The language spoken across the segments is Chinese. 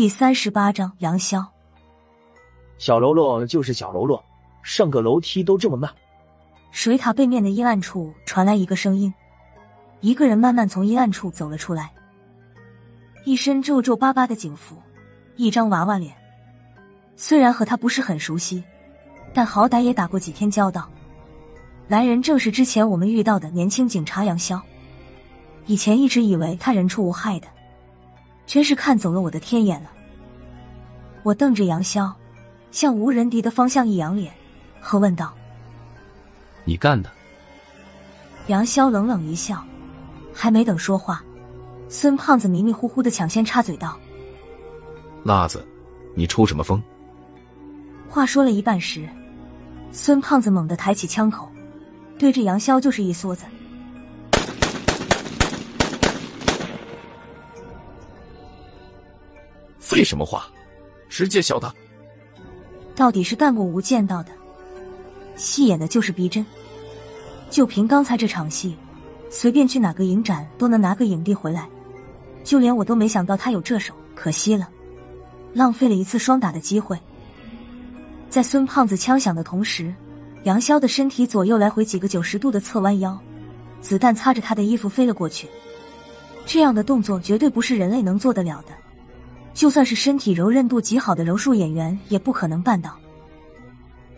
第三十八章杨潇。小喽啰就是小喽啰，上个楼梯都这么慢。水塔背面的阴暗处传来一个声音，一个人慢慢从阴暗处走了出来，一身皱皱巴巴的警服，一张娃娃脸。虽然和他不是很熟悉，但好歹也打过几天交道。来人正是之前我们遇到的年轻警察杨潇。以前一直以为他人畜无害的，真是看走了我的天眼了。我瞪着杨潇，向无人敌的方向一扬脸，喝问道：“你干的？”杨潇冷冷一笑，还没等说话，孙胖子迷迷糊糊的抢先插嘴道：“辣子，你抽什么风？”话说了一半时，孙胖子猛地抬起枪口，对着杨潇就是一梭子。废什么话，直接削他！到底是干过无间道的，戏演的就是逼真。就凭刚才这场戏，随便去哪个影展都能拿个影帝回来。就连我都没想到他有这手，可惜了，浪费了一次双打的机会。在孙胖子枪响的同时，杨潇的身体左右来回几个九十度的侧弯腰，子弹擦着他的衣服飞了过去。这样的动作绝对不是人类能做得了的。就算是身体柔韧度极好的柔术演员，也不可能办到。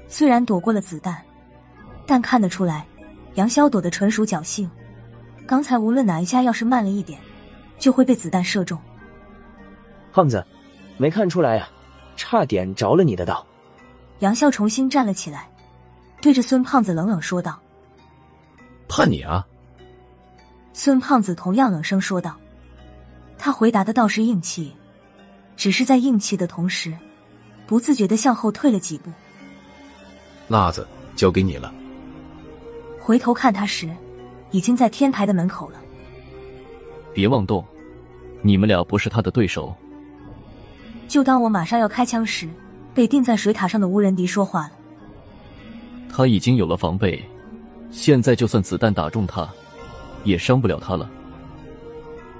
虽然躲过了子弹，但看得出来，杨潇躲的纯属侥幸。刚才无论哪一下要是慢了一点，就会被子弹射中。胖子，没看出来呀，差点着了你的道。杨潇重新站了起来，对着孙胖子冷冷说道：“怕你啊！”孙胖子同样冷声说道：“他回答的倒是硬气。”只是在硬气的同时，不自觉的向后退了几步。辣子交给你了。回头看他时，已经在天台的门口了。别妄动，你们俩不是他的对手。就当我马上要开枪时，被钉在水塔上的无人迪说话了。他已经有了防备，现在就算子弹打中他，也伤不了他了。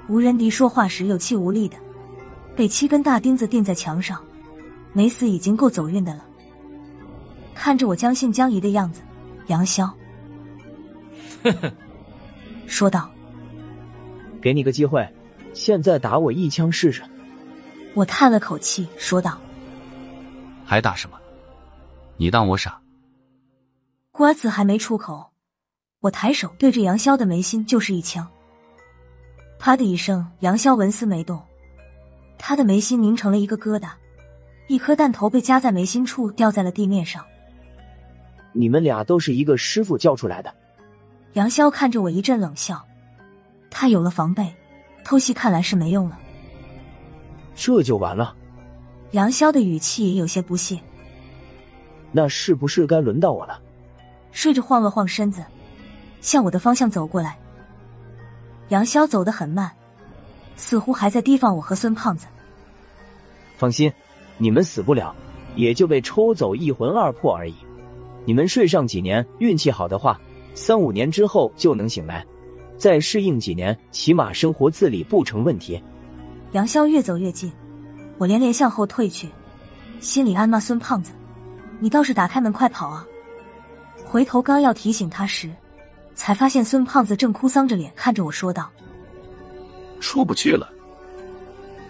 无人迪说话时有气无力的。被七根大钉子钉在墙上，没死已经够走运的了。看着我将信将疑的样子，杨潇，呵呵，说道：“给你个机会，现在打我一枪试试。”我叹了口气，说道：“还打什么？你当我傻？”瓜子还没出口，我抬手对着杨潇的眉心就是一枪。啪的一声，杨潇纹丝没动。他的眉心凝成了一个疙瘩，一颗弹头被夹在眉心处，掉在了地面上。你们俩都是一个师傅教出来的。杨潇看着我一阵冷笑，他有了防备，偷袭看来是没用了。这就完了？杨潇的语气也有些不屑。那是不是该轮到我了？睡着晃了晃身子，向我的方向走过来。杨潇走得很慢。似乎还在提防我和孙胖子。放心，你们死不了，也就被抽走一魂二魄而已。你们睡上几年，运气好的话，三五年之后就能醒来。再适应几年，起码生活自理不成问题。杨潇越走越近，我连连向后退去，心里暗骂孙胖子：“你倒是打开门快跑啊！”回头刚要提醒他时，才发现孙胖子正哭丧着脸看着我说道。出不去了，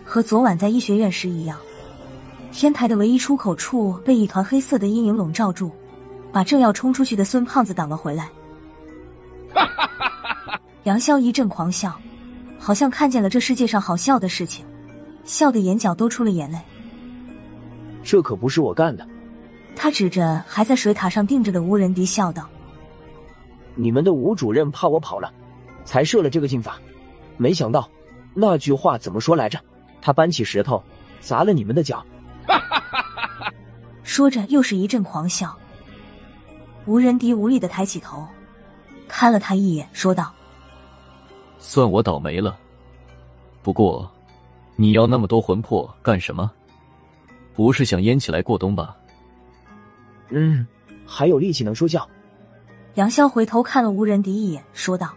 和昨晚在医学院时一样，天台的唯一出口处被一团黑色的阴影笼罩住，把正要冲出去的孙胖子挡了回来。杨潇一阵狂笑，好像看见了这世界上好笑的事情，笑得眼角都出了眼泪。这可不是我干的，他指着还在水塔上定着的吴仁迪笑道：“你们的吴主任怕我跑了，才设了这个禁法，没想到。”那句话怎么说来着？他搬起石头砸了你们的脚。说着，又是一阵狂笑。吴仁迪无力的抬起头，看了他一眼，说道：“算我倒霉了。不过，你要那么多魂魄干什么？不是想腌起来过冬吧？”嗯，还有力气能说教。杨潇回头看了吴仁迪一眼，说道。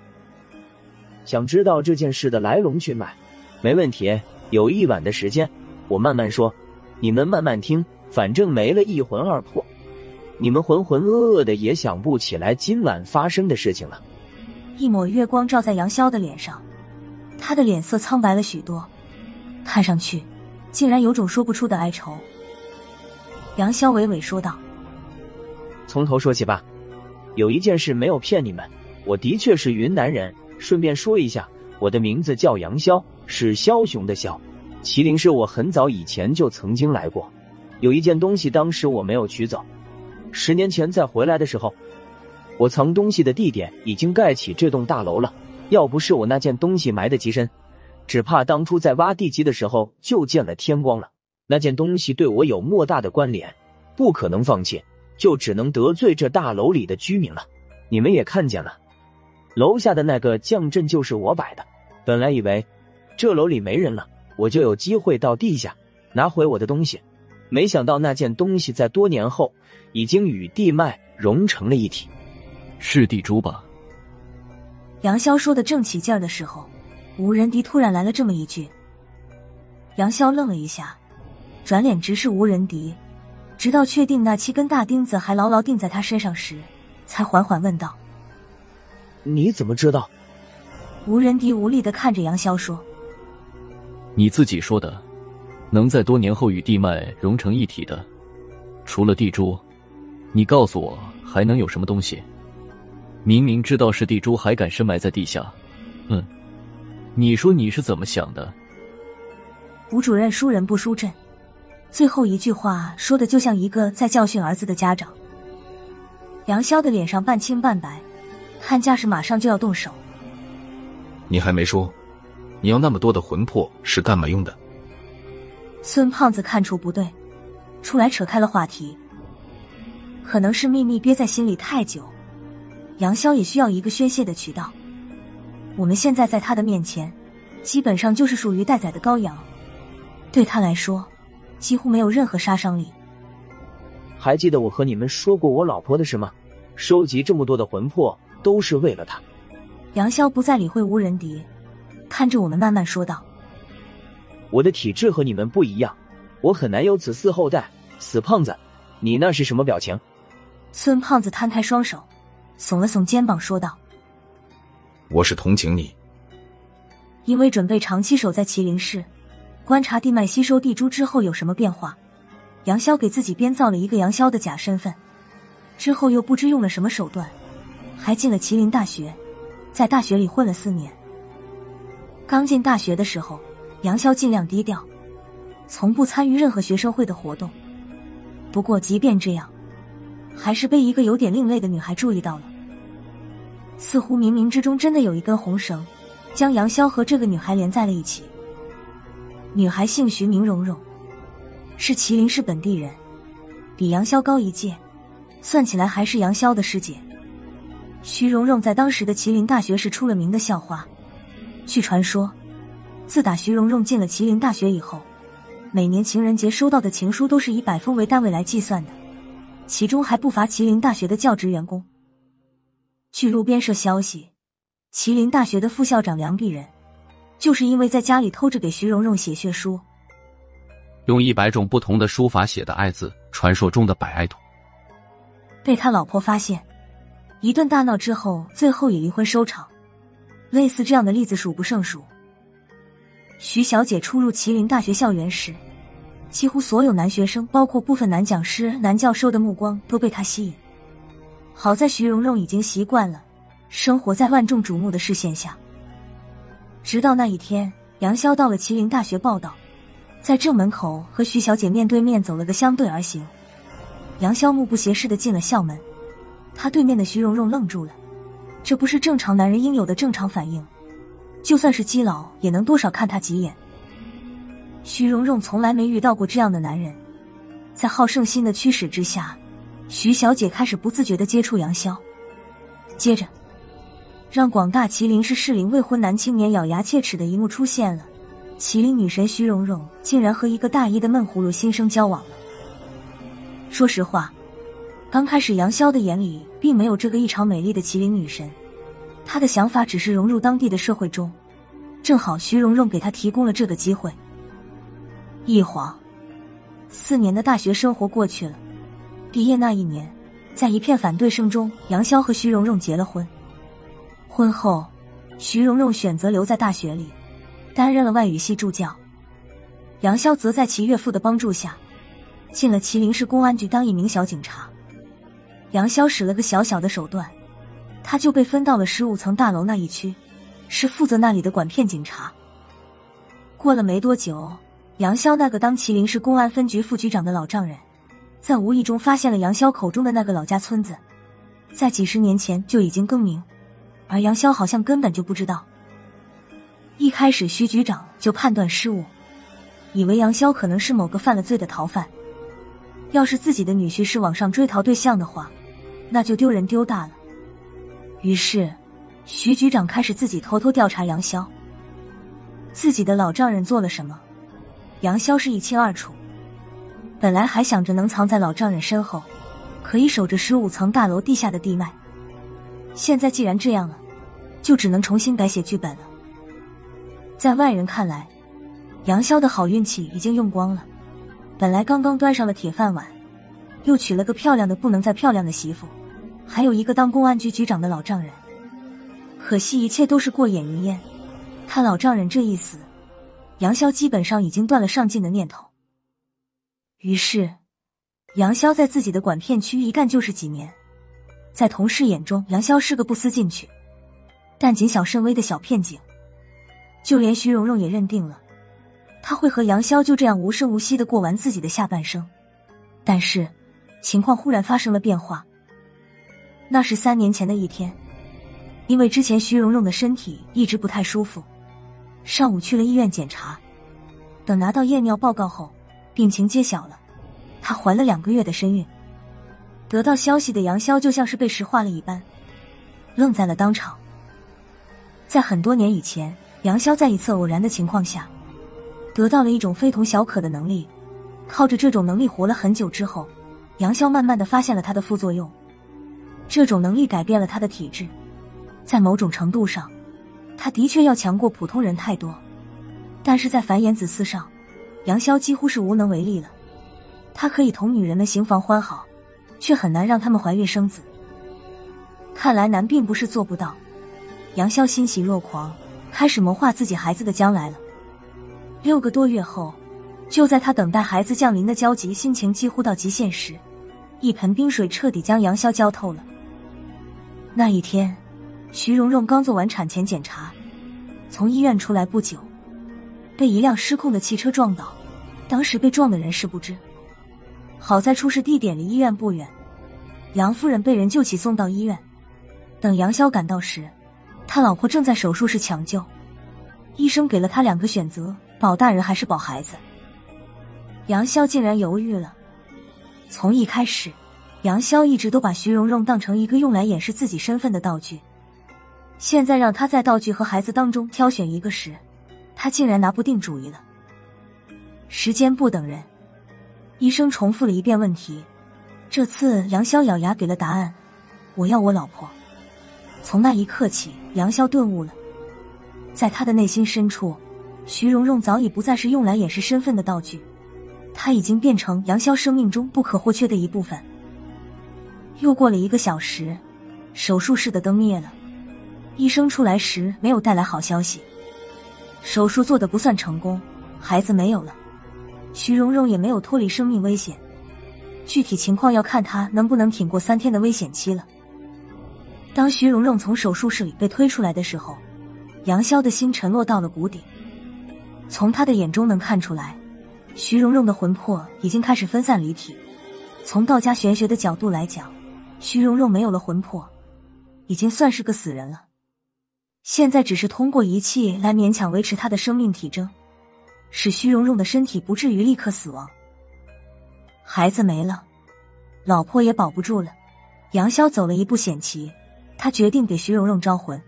想知道这件事的来龙去脉，没问题。有一晚的时间，我慢慢说，你们慢慢听。反正没了一魂二魄，你们浑浑噩噩的也想不起来今晚发生的事情了。一抹月光照在杨潇的脸上，他的脸色苍白了许多，看上去竟然有种说不出的哀愁。杨潇娓娓说道：“从头说起吧，有一件事没有骗你们，我的确是云南人。顺便说一下，我的名字叫杨潇，是枭雄的枭。麒麟是我很早以前就曾经来过。”有一件东西，当时我没有取走。十年前再回来的时候，我藏东西的地点已经盖起这栋大楼了。要不是我那件东西埋得极深，只怕当初在挖地基的时候就见了天光了。那件东西对我有莫大的关联，不可能放弃，就只能得罪这大楼里的居民了。你们也看见了，楼下的那个降阵就是我摆的。本来以为这楼里没人了，我就有机会到地下拿回我的东西。没想到那件东西在多年后已经与地脉融成了一体，是地珠吧？杨潇说的正起劲儿的时候，吴仁迪突然来了这么一句。杨潇愣了一下，转脸直视吴仁迪，直到确定那七根大钉子还牢牢钉在他身上时，才缓缓问道：“你怎么知道？”吴仁迪无力的看着杨潇说：“你自己说的。”能在多年后与地脉融成一体的，除了地珠，你告诉我还能有什么东西？明明知道是地珠，还敢深埋在地下？嗯，你说你是怎么想的？吴主任输人不输阵，最后一句话说的就像一个在教训儿子的家长。杨潇的脸上半青半白，看架势马上就要动手。你还没说，你要那么多的魂魄是干嘛用的？孙胖子看出不对，出来扯开了话题。可能是秘密憋在心里太久，杨潇也需要一个宣泄的渠道。我们现在在他的面前，基本上就是属于待宰的羔羊，对他来说，几乎没有任何杀伤力。还记得我和你们说过我老婆的事吗？收集这么多的魂魄，都是为了他。杨潇不再理会吴仁迪，看着我们慢慢说道。我的体质和你们不一样，我很难有子嗣后代。死胖子，你那是什么表情？孙胖子摊开双手，耸了耸肩膀，说道：“我是同情你，因为准备长期守在麒麟市，观察地脉吸收地珠之后有什么变化。杨潇给自己编造了一个杨潇的假身份，之后又不知用了什么手段，还进了麒麟大学，在大学里混了四年。刚进大学的时候。”杨潇尽量低调，从不参与任何学生会的活动。不过，即便这样，还是被一个有点另类的女孩注意到了。似乎冥冥之中真的有一根红绳，将杨潇和这个女孩连在了一起。女孩姓徐，名蓉蓉，是麒麟市本地人，比杨潇高一届，算起来还是杨潇的师姐。徐蓉蓉在当时的麒麟大学是出了名的校花，据传说。自打徐蓉蓉进了麒麟大学以后，每年情人节收到的情书都是以百封为单位来计算的，其中还不乏麒麟大学的教职员工。据路边社消息，麒麟大学的副校长梁碧人，就是因为在家里偷着给徐蓉蓉写血书，用一百种不同的书法写的“爱”字，传说中的百爱图，被他老婆发现，一顿大闹之后，最后以离婚收场。类似这样的例子数不胜数。徐小姐初入麒麟大学校园时，几乎所有男学生，包括部分男讲师、男教授的目光都被她吸引。好在徐蓉蓉已经习惯了生活在万众瞩目的视线下。直到那一天，杨潇到了麒麟大学报道，在正门口和徐小姐面对面走了个相对而行。杨潇目不斜视的进了校门，他对面的徐蓉蓉愣住了，这不是正常男人应有的正常反应。就算是基佬，也能多少看他几眼。徐蓉蓉从来没遇到过这样的男人，在好胜心的驱使之下，徐小姐开始不自觉的接触杨潇。接着，让广大麒麟市适龄未婚男青年咬牙切齿的一幕出现了：麒麟女神徐蓉蓉竟然和一个大一的闷葫芦新生交往了。说实话，刚开始杨潇的眼里并没有这个异常美丽的麒麟女神。他的想法只是融入当地的社会中，正好徐蓉蓉给他提供了这个机会。一晃，四年的大学生活过去了。毕业那一年，在一片反对声中，杨潇和徐蓉蓉结了婚。婚后，徐蓉蓉选择留在大学里，担任了外语系助教。杨潇则在其岳父的帮助下，进了麒麟市公安局当一名小警察。杨潇使了个小小的手段，他就被分到了十五层大楼那一区，是负责那里的管片警察。过了没多久，杨潇那个当麒麟市公安分局副局长的老丈人，在无意中发现了杨潇口中的那个老家村子，在几十年前就已经更名，而杨潇好像根本就不知道。一开始，徐局长就判断失误。以为杨潇可能是某个犯了罪的逃犯，要是自己的女婿是网上追逃对象的话，那就丢人丢大了。于是，徐局长开始自己偷偷调查杨潇，自己的老丈人做了什么，杨潇是一清二楚。本来还想着能藏在老丈人身后，可以守着十五层大楼地下的地脉，现在既然这样了，就只能重新改写剧本了。在外人看来。杨潇的好运气已经用光了，本来刚刚端上了铁饭碗，又娶了个漂亮的不能再漂亮的媳妇，还有一个当公安局局长的老丈人。可惜一切都是过眼云烟，他老丈人这一死，杨潇基本上已经断了上进的念头。于是，杨潇在自己的管片区一干就是几年，在同事眼中，杨潇是个不思进取、但谨小慎微的小片警，就连徐蓉蓉也认定了。他会和杨潇就这样无声无息的过完自己的下半生，但是情况忽然发生了变化。那是三年前的一天，因为之前徐蓉蓉的身体一直不太舒服，上午去了医院检查，等拿到验尿报告后，病情揭晓了，她怀了两个月的身孕。得到消息的杨潇就像是被石化了一般，愣在了当场。在很多年以前，杨潇在一次偶然的情况下。得到了一种非同小可的能力，靠着这种能力活了很久之后，杨潇慢慢的发现了它的副作用。这种能力改变了他的体质，在某种程度上，他的确要强过普通人太多。但是在繁衍子嗣上，杨潇几乎是无能为力了。他可以同女人们行房欢好，却很难让他们怀孕生子。看来男并不是做不到。杨潇欣喜若狂，开始谋划自己孩子的将来了。六个多月后，就在他等待孩子降临的焦急心情几乎到极限时，一盆冰水彻底将杨潇浇透了。那一天，徐蓉蓉刚做完产前检查，从医院出来不久，被一辆失控的汽车撞倒。当时被撞的人是不知，好在出事地点离医院不远，杨夫人被人救起送到医院。等杨潇赶到时，他老婆正在手术室抢救，医生给了他两个选择。保大人还是保孩子？杨潇竟然犹豫了。从一开始，杨潇一直都把徐蓉蓉当成一个用来掩饰自己身份的道具。现在让他在道具和孩子当中挑选一个时，他竟然拿不定主意了。时间不等人，医生重复了一遍问题。这次杨潇咬牙给了答案：“我要我老婆。”从那一刻起，杨潇顿悟了，在他的内心深处。徐蓉蓉早已不再是用来掩饰身份的道具，她已经变成杨潇生命中不可或缺的一部分。又过了一个小时，手术室的灯灭了，医生出来时没有带来好消息，手术做的不算成功，孩子没有了，徐蓉蓉也没有脱离生命危险，具体情况要看她能不能挺过三天的危险期了。当徐蓉蓉从手术室里被推出来的时候，杨潇的心沉落到了谷底。从他的眼中能看出来，徐蓉蓉的魂魄已经开始分散离体。从道家玄学的角度来讲，徐蓉蓉没有了魂魄，已经算是个死人了。现在只是通过仪器来勉强维持她的生命体征，使徐蓉蓉的身体不至于立刻死亡。孩子没了，老婆也保不住了。杨潇走了一步险棋，他决定给徐蓉蓉招魂。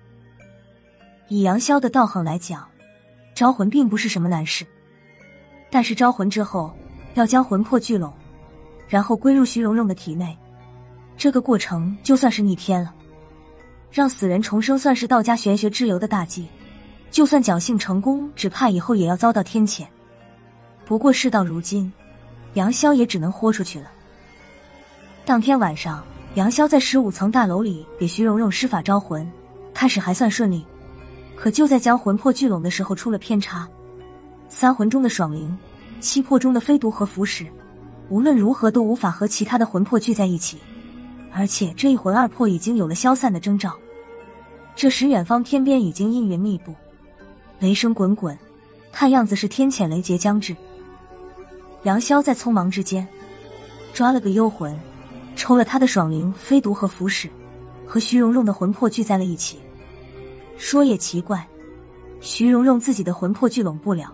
以杨潇的道行来讲。招魂并不是什么难事，但是招魂之后要将魂魄聚拢，然后归入徐蓉蓉的体内，这个过程就算是逆天了。让死人重生算是道家玄学之流的大忌，就算侥幸成功，只怕以后也要遭到天谴。不过事到如今，杨潇也只能豁出去了。当天晚上，杨潇在十五层大楼里给徐蓉蓉施法招魂，开始还算顺利，可就在将魂魄聚拢的时候出了偏差。三魂中的爽灵，七魄中的飞毒和符使，无论如何都无法和其他的魂魄聚在一起，而且这一魂二魄已经有了消散的征兆。这时，远方天边已经阴云密布，雷声滚滚，看样子是天谴雷劫将至。杨潇在匆忙之间抓了个幽魂，抽了他的爽灵、飞毒和符使，和徐蓉蓉的魂魄聚在了一起。说也奇怪，徐蓉蓉自己的魂魄聚拢不了。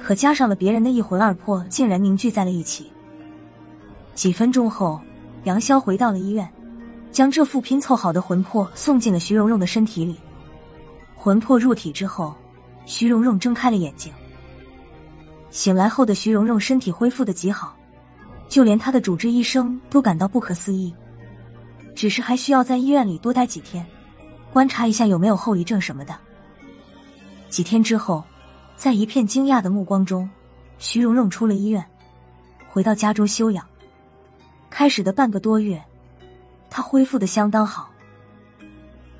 可加上了别人的一魂二魄，竟然凝聚在了一起。几分钟后，杨潇回到了医院，将这副拼凑好的魂魄送进了徐蓉蓉的身体里。魂魄入体之后，徐蓉蓉睁开了眼睛。醒来后的徐蓉蓉身体恢复的极好，就连她的主治医生都感到不可思议。只是还需要在医院里多待几天，观察一下有没有后遗症什么的。几天之后。在一片惊讶的目光中，徐蓉蓉出了医院，回到家中休养。开始的半个多月，她恢复的相当好。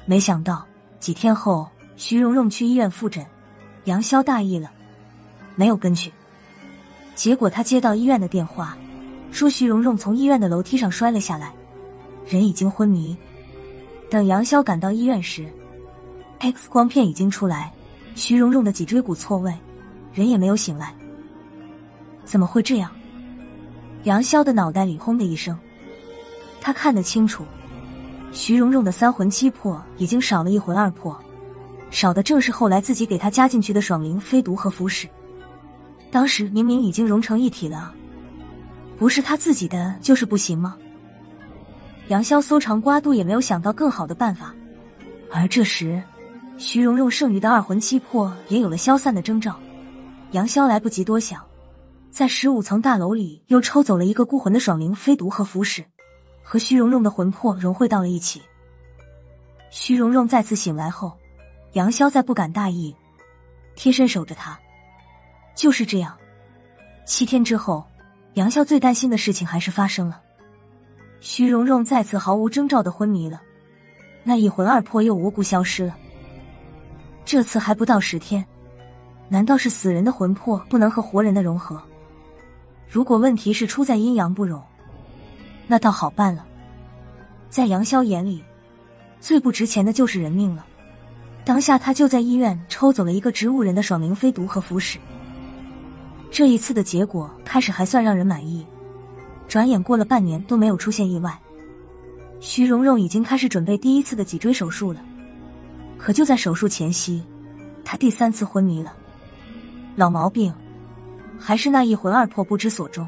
没想到几天后，徐蓉蓉去医院复诊，杨潇大意了，没有跟去。结果他接到医院的电话，说徐蓉蓉从医院的楼梯上摔了下来，人已经昏迷。等杨潇赶到医院时，X 光片已经出来。徐蓉蓉的脊椎骨错位，人也没有醒来。怎么会这样？杨潇的脑袋里轰的一声，他看得清楚，徐蓉蓉的三魂七魄已经少了一魂二魄，少的正是后来自己给他加进去的爽灵、飞毒和符使。当时明明已经融成一体了，不是他自己的就是不行吗？杨潇搜肠刮肚也没有想到更好的办法，而这时。徐蓉蓉剩余的二魂七魄也有了消散的征兆，杨潇来不及多想，在十五层大楼里又抽走了一个孤魂的爽灵、飞毒和符使，和徐蓉蓉的魂魄融汇到了一起。徐蓉蓉再次醒来后，杨潇再不敢大意，贴身守着她。就是这样，七天之后，杨潇最担心的事情还是发生了，徐蓉蓉再次毫无征兆的昏迷了，那一魂二魄又无故消失了。这次还不到十天，难道是死人的魂魄不能和活人的融合？如果问题是出在阴阳不容，那倒好办了。在杨潇眼里，最不值钱的就是人命了。当下他就在医院抽走了一个植物人的爽灵飞毒和符使。这一次的结果开始还算让人满意，转眼过了半年都没有出现意外。徐蓉蓉已经开始准备第一次的脊椎手术了。可就在手术前夕，他第三次昏迷了。老毛病，还是那一魂二魄不知所终。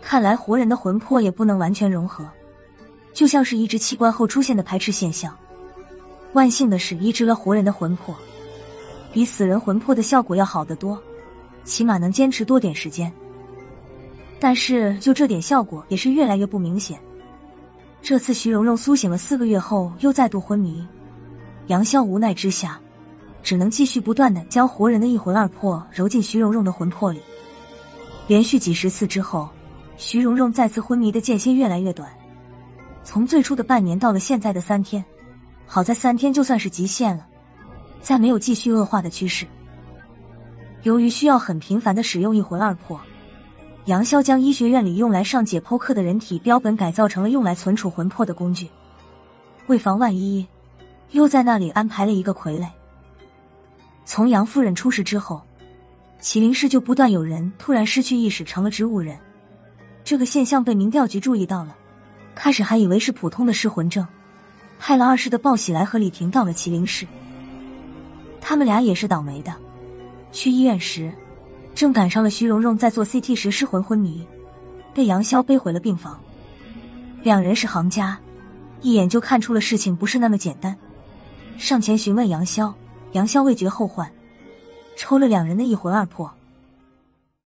看来活人的魂魄也不能完全融合，就像是移植器官后出现的排斥现象。万幸的是，移植了活人的魂魄，比死人魂魄的效果要好得多，起码能坚持多点时间。但是就这点效果，也是越来越不明显。这次徐蓉蓉苏醒了四个月后，又再度昏迷。杨潇无奈之下，只能继续不断的将活人的一魂二魄揉进徐蓉蓉的魂魄里。连续几十次之后，徐蓉蓉再次昏迷的间歇越来越短，从最初的半年到了现在的三天。好在三天就算是极限了，再没有继续恶化的趋势。由于需要很频繁的使用一魂二魄，杨潇将医学院里用来上解剖课的人体标本改造成了用来存储魂魄的工具，为防万一。又在那里安排了一个傀儡。从杨夫人出事之后，麒麟市就不断有人突然失去意识，成了植物人。这个现象被民调局注意到了，开始还以为是普通的失魂症，派了二世的报喜来和李婷到了麒麟市。他们俩也是倒霉的，去医院时正赶上了徐蓉蓉在做 CT 时失魂昏迷，被杨潇背回了病房。两人是行家，一眼就看出了事情不是那么简单。上前询问杨潇，杨潇未觉后患，抽了两人的一魂二魄。